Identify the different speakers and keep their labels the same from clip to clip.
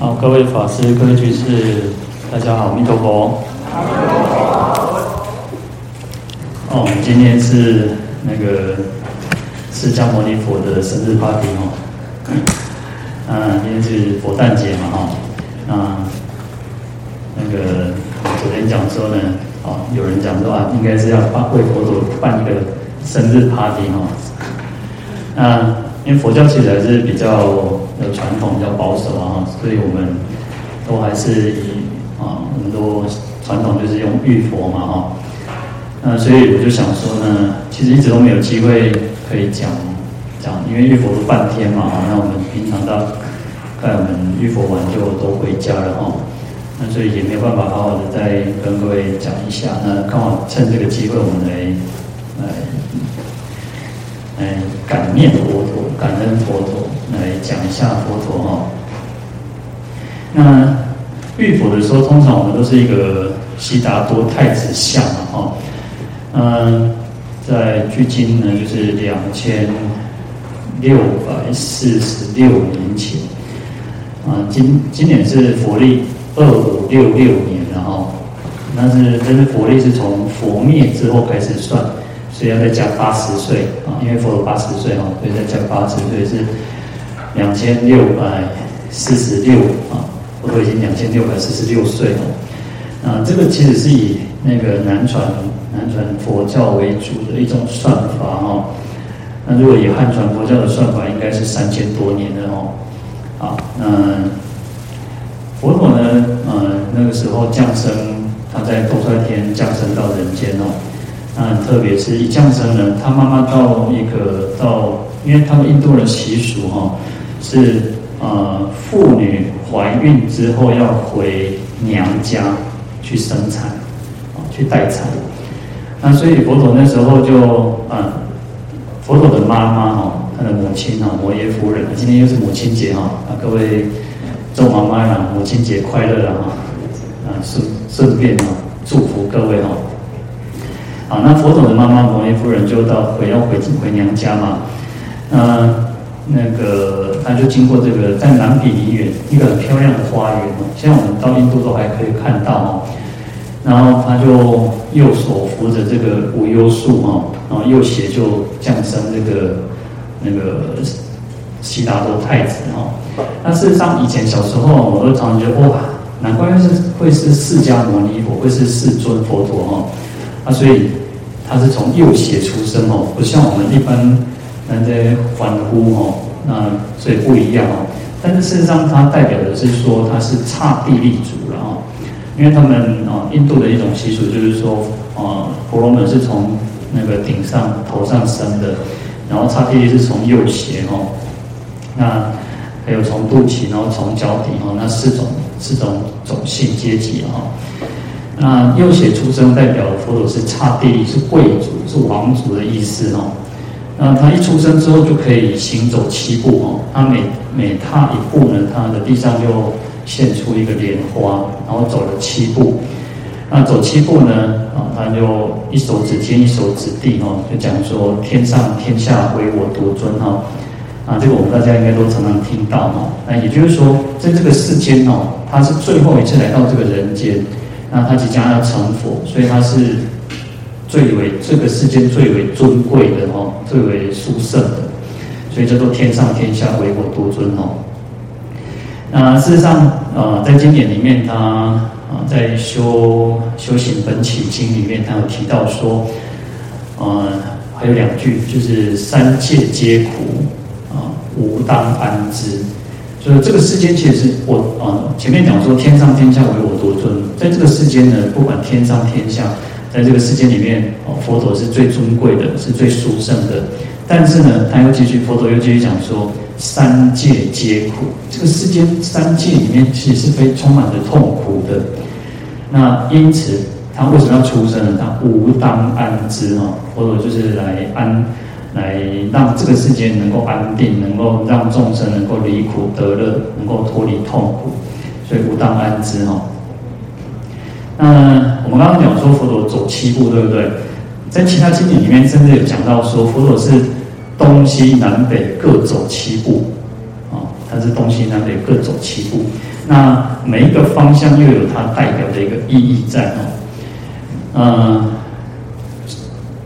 Speaker 1: 好，各位法师、各位居士，大家好，阿弥陀佛。哦，我们今天是那个释迦牟尼佛的生日 party 哦。嗯，今天是佛诞节嘛哈。那那个昨天讲说呢，哦，有人讲说啊，应该是要办为佛陀办一个生日 party 哈。那因为佛教其实还是比较。传统比较保守啊，所以我们都还是以啊很多传统就是用玉佛嘛哈，那所以我就想说呢，其实一直都没有机会可以讲讲，因为玉佛都半天嘛，那我们平常到在我们玉佛完就都回家了哈，那所以也没有办法好好的再跟各位讲一下，那刚好趁这个机会我们来来来感念佛陀，感恩佛陀。来讲一下佛陀哈。那浴佛的时候，通常我们都是一个悉达多太子像嘛哈。嗯，在距今呢，就是两千六百四十六年前。啊，今今年是佛历二五六六年然后，但是这是佛历是从佛灭之后开始算，所以要再加八十岁啊，因为佛有八十岁哦，所以再加八十岁是。两千六百四十六啊，我都已经两千六百四十六岁了。啊，这个其实是以那个南传南传佛教为主的一种算法哈。那如果以汉传佛教的算法，应该是三千多年的哦。啊，那佛陀呢，呃，那个时候降生，他在兜率天降生到人间哦。那特别是一降生呢，他妈妈到一个到，因为他们印度人习俗哈。是呃，妇女怀孕之后要回娘家去生产，啊，去待产。那所以佛陀那时候就啊，佛陀的妈妈哈，他的母亲哈，摩耶夫人，今天又是母亲节哈，啊，各位做妈妈啦，母亲节快乐啦哈，啊，顺顺便啊，祝福各位哈。啊，那佛陀的妈妈摩耶夫人就到回要回回娘家嘛，嗯。那个，他就经过这个在南比尼园一个很漂亮的花园哦，现在我们到印度都还可以看到哦。然后他就右手扶着这个无忧树哈，然后右胁就降生这个那个悉达多太子哈。那事实上以前小时候我都常常觉得哇，难怪是会是释迦牟尼佛，会是世尊佛陀哈。啊，所以他是从右胁出生哦，不像我们一般。那在欢呼哦，那所以不一样哦。但是事实上，它代表的是说它是刹帝利族了哦，因为他们啊，印度的一种习俗就是说，啊，婆罗门是从那个顶上头上生的，然后刹帝利是从右胁哦，那还有从肚脐，然后从脚底哦，那四种四种种姓阶级哈。那右胁出生代表的佛陀是刹帝利，是贵族，是王族的意思哦。那他一出生之后就可以行走七步哦，他每每踏一步呢，他的地上就现出一个莲花，然后走了七步。那走七步呢，啊，他就一手指天，一手指地哦，就讲说天上天下唯我独尊哈。啊，这个我们大家应该都常常听到哈。那也就是说，在这个世间哦，他是最后一次来到这个人间，那他即将要成佛，所以他是。最为这个世间最为尊贵的哦，最为殊胜的，所以叫做天上天下唯我独尊哦。那事实上，呃，在经典里面，他啊在修修行本起经里面，他有提到说，呃，还有两句，就是三界皆苦啊，吾当安之。所以这个世间其实我啊，前面讲说天上天下唯我独尊，在这个世间呢，不管天上天下。在这个世界里面，佛陀是最尊贵的，是最殊胜的。但是呢，他又继续，佛陀又继续讲说，三界皆苦。这个世间三界里面，其实是非充满着痛苦的。那因此，他为什么要出生呢？他无当安之哈，佛陀就是来安，来让这个世界能够安定，能够让众生能够离苦得乐，能够脱离痛苦。所以无当安之哈。那我们刚刚讲说佛陀走七步，对不对？在其他经典里面，甚至有讲到说佛陀是东西南北各走七步，啊，它是东西南北各走七步，那每一个方向又有它代表的一个意义在哦。嗯，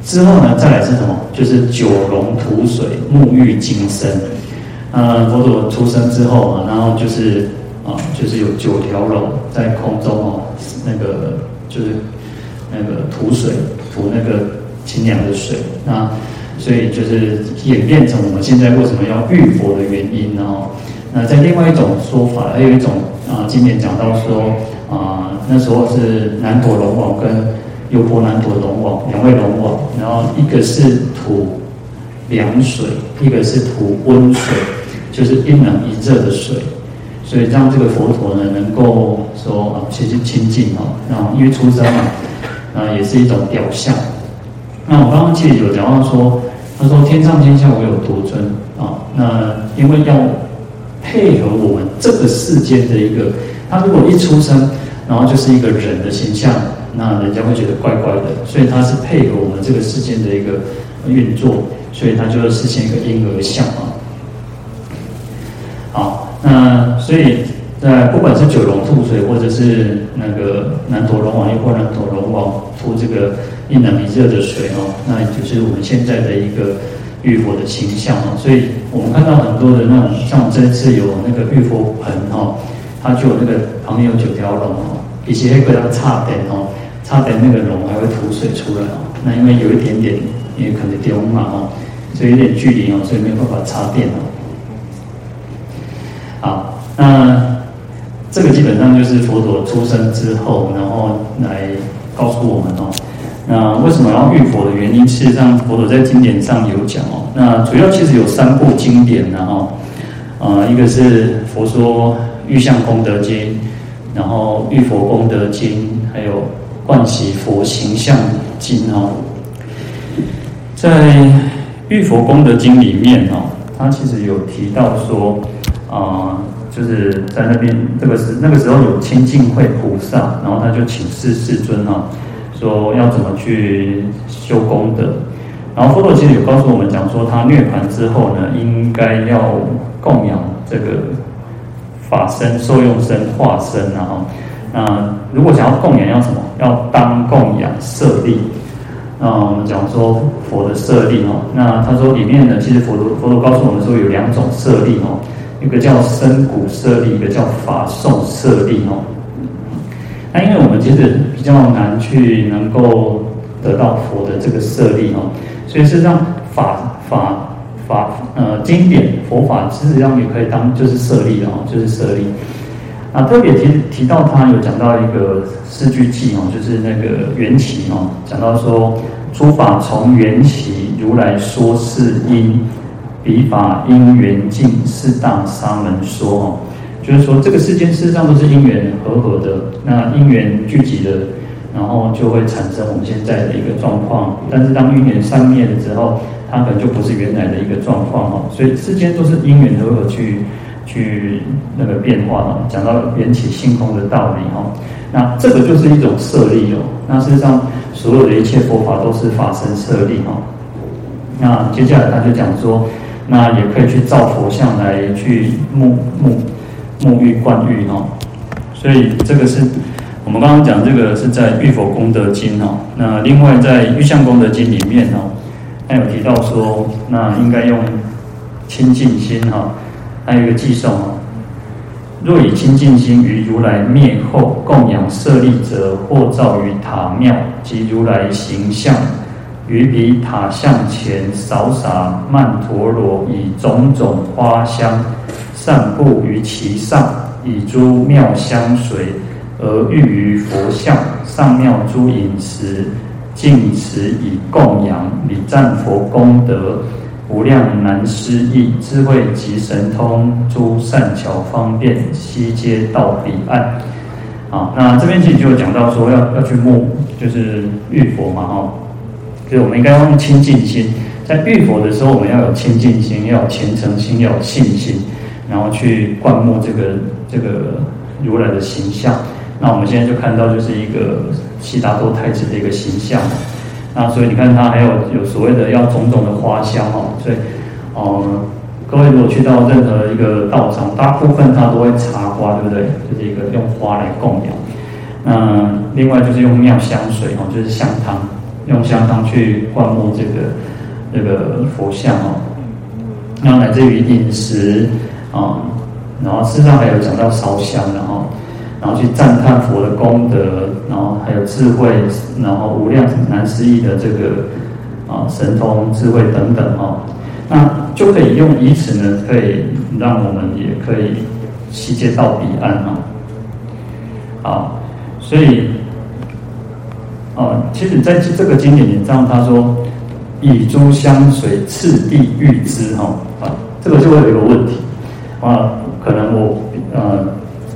Speaker 1: 之后呢，再来是什么？就是九龙吐水，沐浴金身。嗯，佛陀出生之后啊，然后就是啊，就是有九条龙在空中哦，那个就是那个吐水，吐那个清凉的水。那所以就是演变成我们现在为什么要浴佛的原因哦。那在另外一种说法，还有一种啊，经典讲到说啊，那时候是南陀龙王跟优婆南陀龙王两位龙王，然后一个是吐凉水，一个是吐温水，就是一冷一热的水，所以让这个佛陀呢能够说啊，其实清净哦，那因为出生嘛，啊也是一种表象。那我刚刚其实有讲到说，他说天上天下唯有独尊啊，那因为要配合我们这个世间的一个，他如果一出生，然后就是一个人的形象，那人家会觉得怪怪的，所以他是配合我们这个世间的一个运作，所以他就实现一个婴儿像啊。好，那所以那不管是九龙吐水，或者是那个南陀龙王，又或南陀龙王吐这个一冷一热的水哦，那就是我们现在的一个浴佛的形象哦。所以我们看到很多的那种，像我们这次有那个浴佛盆哦，它就有那个旁边有九条龙哦，以前会给它差点哦，差点那个龙还会吐水出来哦。那因为有一点点，因为可能丢嘛哦，所以有点距离哦，所以没有办法插电哦。好，那这个基本上就是佛陀出生之后，然后来告诉我们哦，那为什么要浴佛的原因，事实上佛陀在经典上有讲哦。那主要其实有三部经典然后，啊，一个是佛说遇相功德经，然后浴佛功德经，还有观喜佛形象经哦。在浴佛功德经里面哦，他其实有提到说。就是在那边，这个是那个时候有清净慧菩萨，然后他就请示世尊啊，说要怎么去修功德。然后佛陀其实有告诉我们讲说，他涅槃之后呢，应该要供养这个法身、受用身、化身啊。那如果想要供养，要什么？要当供养舍利。那我们讲说佛的舍利哦，那他说里面呢，其实佛陀佛陀告诉我们说有两种舍利哦。一个叫身骨舍利，一个叫法颂舍利哦。那因为我们其实比较难去能够得到佛的这个舍利哦，所以事实上法法法呃经典佛法事实上也可以当就是舍利哦，就是舍利。啊，特别提提到他有讲到一个四句记哦，就是那个缘起哦，讲到说诸法从缘起，如来说是因。比法因缘尽，四大沙门说哦，就是说这个世间事实上都是因缘和合的，那因缘聚集的，然后就会产生我们现在的一个状况。但是当因缘散灭了之后，它可能就不是原来的一个状况哦。所以世间都是因缘和合去去那个变化哦。讲到缘起性空的道理哦，那这个就是一种舍利哦。那事实上所有的一切佛法都是法身舍利哦。那接下来他就讲说。那也可以去造佛像来去沐沐沐浴灌浴哦，所以这个是我们刚刚讲这个是在《浴佛功德经》哦。那另外在《玉相功德经》里面哦，还有提到说，那应该用清净心哈，还有一个偈颂哦，若以清净心于如来灭后供养舍利者，或造于塔庙及如来形象。于彼塔向前扫洒曼陀罗，以种种花香散布于其上，以诸妙香随而浴于佛像，上妙诸饮食尽持以供养，礼赞佛功德无量难思议，智慧及神通诸善巧方便，悉皆到彼岸。好，那这边其实就讲到说要要去沐，就是浴佛嘛，哈。所以我们应该用清净心，在浴佛的时候，我们要有清净心，要有虔诚心，要有信心，然后去灌木这个这个如来的形象。那我们现在就看到，就是一个悉达多太子的一个形象。那所以你看，他还有有所谓的要种种的花香哦。所以，呃，各位如果去到任何一个道场，大部分他都会插花，对不对？就是一个用花来供养。那另外就是用妙香水哦，就是香汤，用香汤去灌沐这个这个佛像哦。那来自于饮食啊，然后事实上还有讲到烧香然后，然后去赞叹佛的功德，然后还有智慧，然后无量难思议的这个啊神通智慧等等哈。那就可以用以此呢，可以让我们也可以悉皆到彼岸啊。好，所以，哦，其实在这个经典里，这样他说，以诸香水次第喻之哈啊，这个就会有一个问题啊，可能我呃，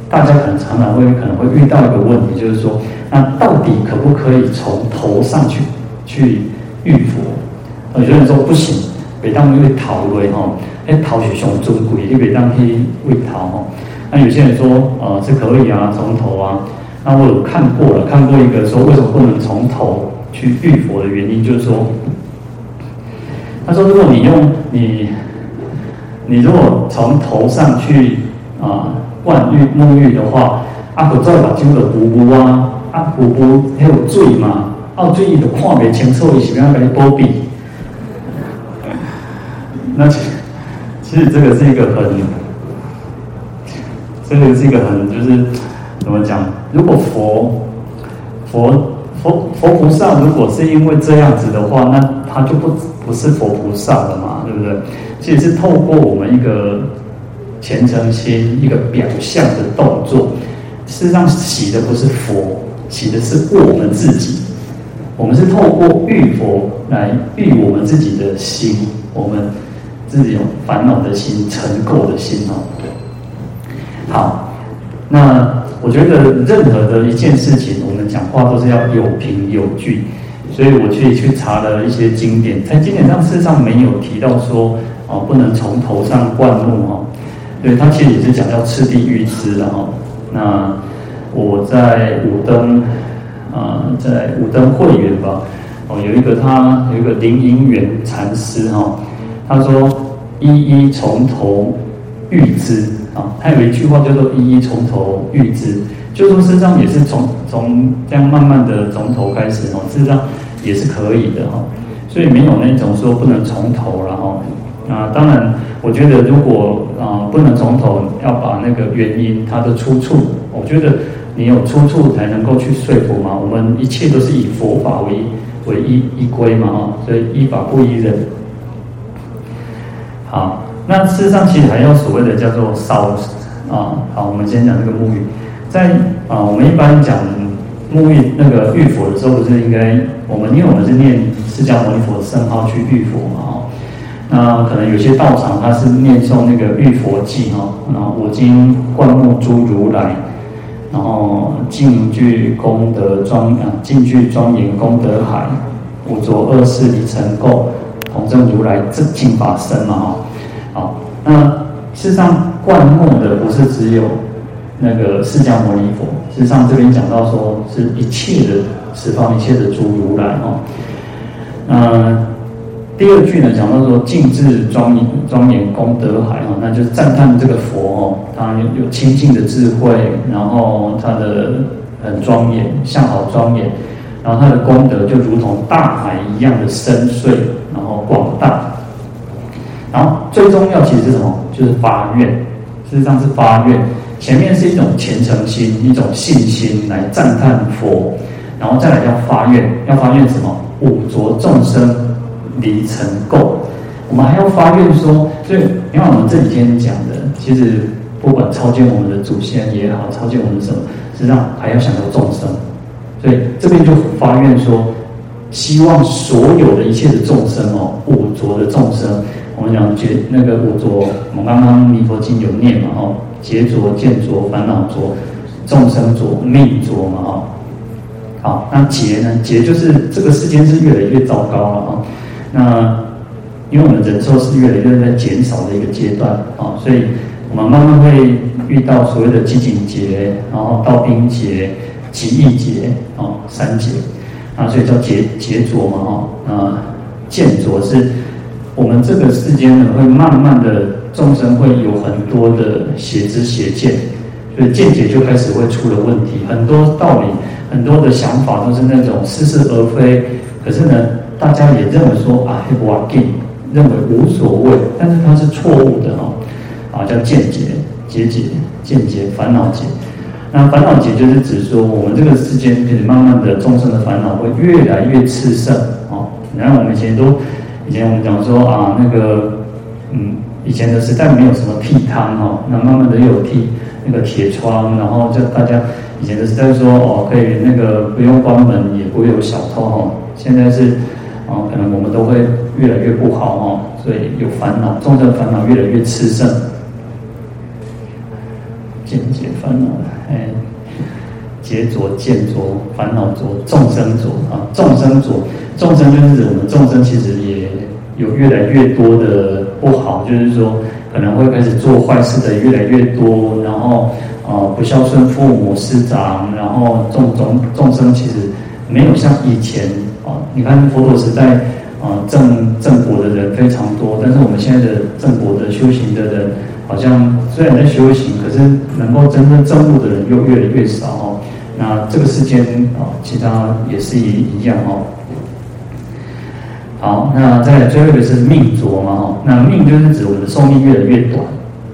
Speaker 1: 大家可能常常会可能会遇到一个问题，就是说，那到底可不可以从头上去去浴佛？有些人说不行。北当因为桃类哈，哎桃是上尊贵，你北当可以喂桃哈。那有些人说，呃是可以啊，从头啊。那我有看过了，看过一个说为什么不能从头去浴佛的原因，就是说，他说如果你用你，你如果从头上去啊灌浴沐浴的话，啊不再把整个布布啊，啊布布还有水嘛，啊水伊就看不清楚，伊是要给你保庇。那其其实这个是一个很，这个是一个很就是怎么讲？如果佛佛佛佛菩萨如果是因为这样子的话，那他就不不是佛菩萨了嘛，对不对？其实是透过我们一个虔诚心，一个表象的动作，事实上洗的不是佛，洗的是我们自己。我们是透过浴佛来浴我们自己的心，我们。自己有烦恼的心、尘垢的心哦。好，那我觉得任何的一件事情，我们讲话都是要有凭有据。所以我去去查了一些经典，在经典上事实上没有提到说哦，不能从头上灌木哦。对，他其实也是讲要次第喻之的哈。那我在武登啊，在武登会员吧，哦，有一个他有一个林隐元禅师哈。他说：“一一从头喻之啊，他有一句话叫做‘一一从头预知’，就说事实上也是从从这样慢慢的从头开始哦，事实上也是可以的哈。所以没有那种说不能从头了哈。啊，当然，我觉得如果啊不能从头，要把那个原因它的出处，我觉得你有出处才能够去说服嘛。我们一切都是以佛法为为依依归嘛哈，所以依法不依人。”好，那事实上其实还有所谓的叫做烧啊。好，我们先讲这个沐浴，在啊，我们一般讲沐浴那个浴佛的时候，不是应该我们因为我们是念释迦牟尼佛的圣号去浴佛嘛？哦，那可能有些道场他是念诵那个浴佛偈哈，然后我今灌沐诸如来，然后净具功德庄啊，净具庄严功德海，五浊恶世已成垢。同证如来自净法身嘛哈，那事实上灌沐的不是只有那个释迦牟尼佛，事实上这边讲到说是一切的十方一切的诸如来哈，那第二句呢讲到说净智庄严庄严功德海哈，那就是赞叹这个佛哦，他有有清净的智慧，然后他的很庄严，相好庄严，然后他的功德就如同大海一样的深邃。然后广大，然后最重要其实是什么？就是发愿。事实上是发愿，前面是一种虔诚心、一种信心来赞叹佛，然后再来要发愿，要发愿什么？五浊众生离尘垢。我们还要发愿说，所以因为我们这几天讲的，其实不管超荐我们的祖先也好，超荐我们什么，实际上还要想到众生，所以这边就发愿说。希望所有的一切的众生哦，五浊的众生，我们讲觉那个五浊，我们刚刚弥陀经有念嘛哦，劫浊、见浊、烦恼浊、众生浊、命浊嘛哦。好，那劫呢？劫就是这个世间是越来越糟糕了啊。那因为我们人寿是越来越在减少的一个阶段啊，所以我们慢慢会遇到所谓的饥馑劫，然后到兵劫、疾疫劫啊，三劫。啊，所以叫劫劫浊嘛，哈，啊，见浊是我们这个世间呢，会慢慢的众生会有很多的邪知邪见，所以见解就开始会出了问题。很多道理、很多的想法都是那种似是而非。可是呢，大家也认为说啊，我给认为无所谓，但是它是错误的哦，啊，叫见解、结解、见解、烦恼解。那烦恼解就是指说，我们这个世间就是慢慢的众生的烦恼会越来越炽盛哦。然后我们以前都，以前我们讲说啊，那个嗯。以前的时代没有什么倜傥哈，那慢慢的又有倜那个铁窗，然后就大家以前的时代说哦，可以那个不用关门，也不会有小偷哈。现在是哦，可能我们都会越来越不好哈，所以有烦恼，众生烦恼越来越炽盛，见解烦恼哎，劫浊见浊烦恼浊众生浊啊，众生浊，众生就是指我们众生其实也。有越来越多的不好，就是说可能会开始做坏事的越来越多，然后、呃、不孝顺父母师长，然后众众众生其实没有像以前啊、你看佛陀时代啊正正果的人非常多，但是我们现在的正果的修行的人，好像虽然在修行，可是能够真正正悟的人又越来越少哦。那这个世间啊、其他也是一一样哦。好，那再最后一个是命浊嘛，哈，那命就是指我们的寿命越来越短，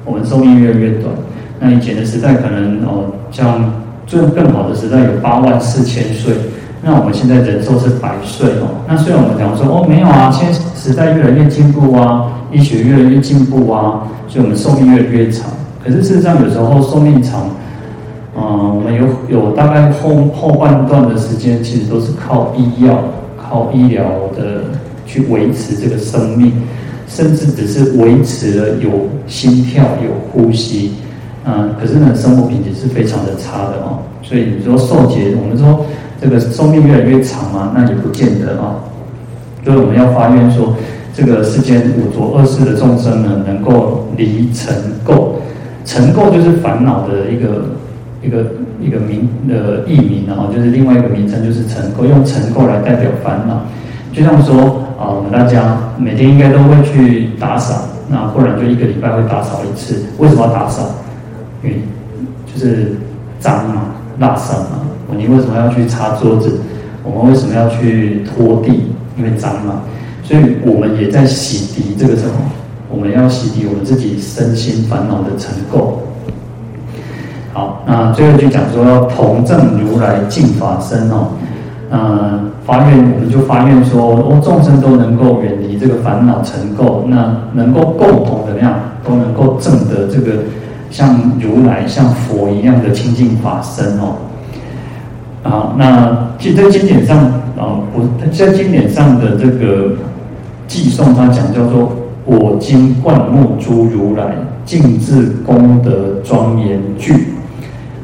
Speaker 1: 我们寿命越来越短。那以前的时代可能哦，像最更好的时代有八万四千岁，那我们现在人寿是百岁哦。那虽然我们讲说哦没有啊，现在时代越来越进步啊，医学越来越进步啊，所以我们寿命越来越长。可是事实上有时候寿命长，嗯，我们有有大概后后半段的时间，其实都是靠医药、靠医疗的。去维持这个生命，甚至只是维持了有心跳、有呼吸，嗯，可是呢，生活品质是非常的差的哦。所以你说寿劫，我们说这个寿命越来越长嘛，那也不见得啊。所以我们要发愿说，这个世间五浊恶世的众生呢，能够离尘垢，尘垢就是烦恼的一个一个一个名的译名然后，就是另外一个名称就是尘垢，用尘垢来代表烦恼，就像说。大家每天应该都会去打扫，那不然就一个礼拜会打扫一次。为什么要打扫？因为就是脏嘛，垃圾嘛。你为什么要去擦桌子？我们为什么要去拖地？因为脏嘛。所以我们也在洗涤这个什么？我们要洗涤我们自己身心烦恼的尘垢。好，那最后就讲说要同证如来净法身哦。嗯，发愿我们就发愿说，哦，众生都能够远离这个烦恼尘垢，那能够共同怎么样，都能够证得这个像如来、像佛一样的清净法身哦。啊，那其实在经典上啊，我在经典上的这个偈颂，他讲叫做“我今灌木诸如来，净智功德庄严具”。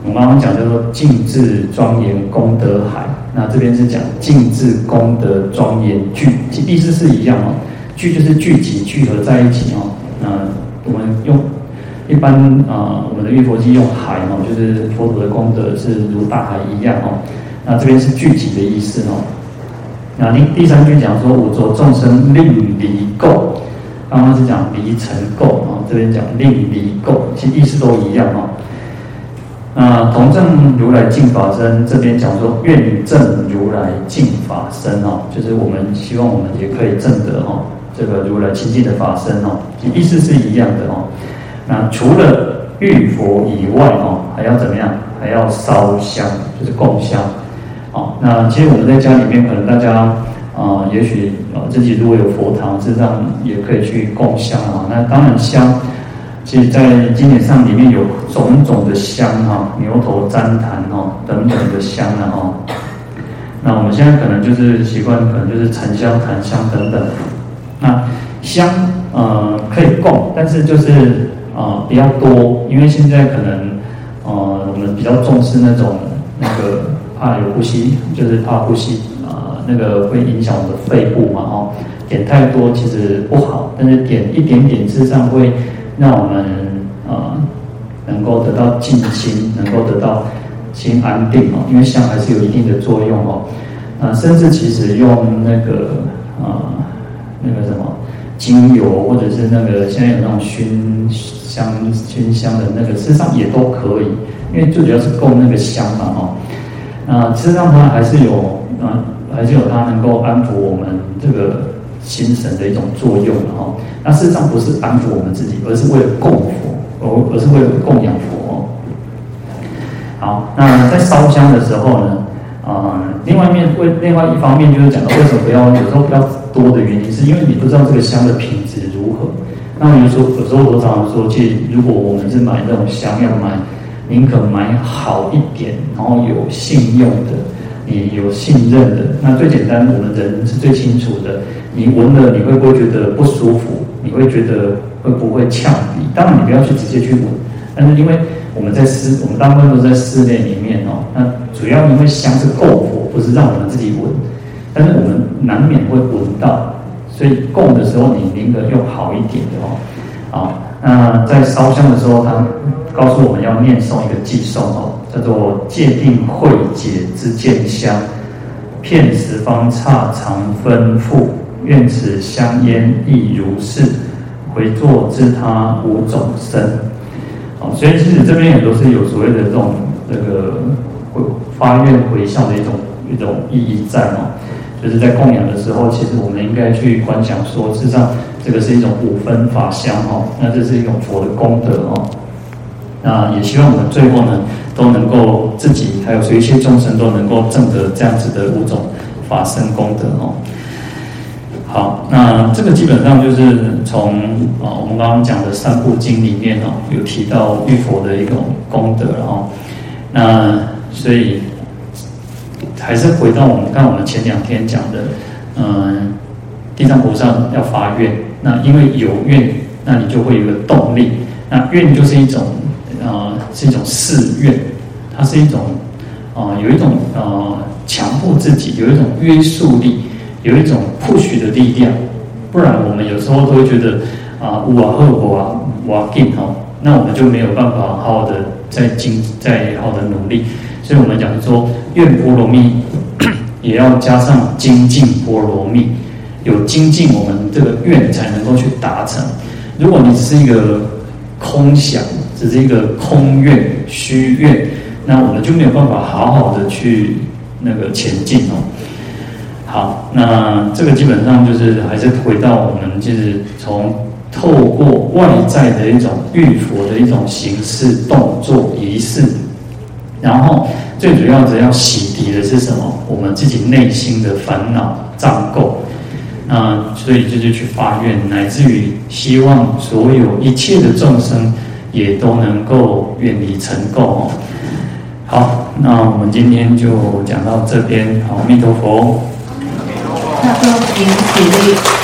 Speaker 1: 我刚刚讲叫做“净智庄严功德海”。那这边是讲净智功德庄严聚，意思是一样哦。聚就是聚集、聚合在一起哦。那我们用一般啊、我们的玉佛经用海哦，就是佛陀的功德是如大海一样哦。那这边是聚集的意思哦。那第第三句讲说五浊众生令离垢，刚刚是讲离尘垢啊，这边讲令离垢，其意思都一样哦。那同证如来净法身，这边讲说愿证如来净法身哦，就是我们希望我们也可以证得哦，这个如来清净的法身哦，意思是一样的哦。那除了玉佛以外哦，还要怎么样？还要烧香，就是供香。哦，那其实我们在家里面，可能大家啊、也许啊自己如果有佛堂，事实上也可以去供香啊。那当然香。其实，在经典上里面有种种的香哈，牛头旃檀哦等等的香啊哦。那我们现在可能就是习惯，可能就是沉香、檀香等等。那香呃可以供，但是就是呃比较多，因为现在可能呃我们比较重视那种那个怕有呼吸，就是怕呼吸啊、呃、那个会影响我们的肺部嘛哦。点太多其实不好，但是点一点点事实上会。让我们呃能够得到静心，能够得到心安定哦，因为香还是有一定的作用哦。啊，甚至其实用那个啊、呃、那个什么精油，或者是那个现在有那种熏香、熏香的那个，事实上也都可以，因为最主要是供那个香嘛，哈。啊，事实上它还是有啊，还是有它能够安抚我们这个心神的一种作用的哈。那事实上不是安抚我们自己，而是为了供佛，而而是为了供养佛。好，那在烧香的时候呢，啊，另外一面为另外一方面就是讲到为什么不要有时候比较多的原因，是因为你不知道这个香的品质如何。那比如说有时候我常常说，其实如果我们是买那种香，要买宁可买好一点，然后有信用的，你有信任的。那最简单，我们人是最清楚的。你闻了，你会不会觉得不舒服？你会觉得会不会呛鼻？当然，你不要去直接去闻。但是因为我们在室，我们大部分都在室内里面哦。那主要因为香是供佛，不是让我们自己闻。但是我们难免会闻到，所以供的时候，你宁可用好一点的哦。啊，那在烧香的时候，他告诉我们要念诵一个偈颂哦，叫做“戒定慧解之见香，遍十方刹常分付。愿此香烟亦如是，回作知他无种生。”好，所以其实这边也都是有所谓的这种那个回发愿回向的一种一种意义在哦。就是在供养的时候，其实我们应该去观想说，事实上这个是一种五分法香哦，那这是一种佛的功德哦。那也希望我们最后呢，都能够自己还有随一切众生都能够证得这样子的五种法身功德哦。好，那这个基本上就是从啊我们刚刚讲的三部经里面哦，有提到玉佛的一种功德哦。那所以。还是回到我们看我们前两天讲的，嗯，地藏菩萨要发愿，那因为有愿，那你就会有个动力。那愿就是一种，呃，是一种誓愿，它是一种，啊、呃，有一种呃强迫自己，有一种约束力，有一种 push 的力量。不然我们有时候都会觉得啊，我恶我啊，我进哦，那我们就没有办法好好的再精再好的努力。所以我们讲说，愿波罗蜜也要加上精进波罗蜜，有精进，我们这个愿才能够去达成。如果你只是一个空想，只是一个空愿虚愿，那我们就没有办法好好的去那个前进哦。好，那这个基本上就是还是回到我们就是从透过外在的一种浴佛的一种形式、动作、仪式。然后最主要的要洗涤的是什么？我们自己内心的烦恼障垢。那所以这就去发愿，乃至于希望所有一切的众生也都能够远离尘垢哦。好，那我们今天就讲到这边。好，阿弥陀佛。那就请起立。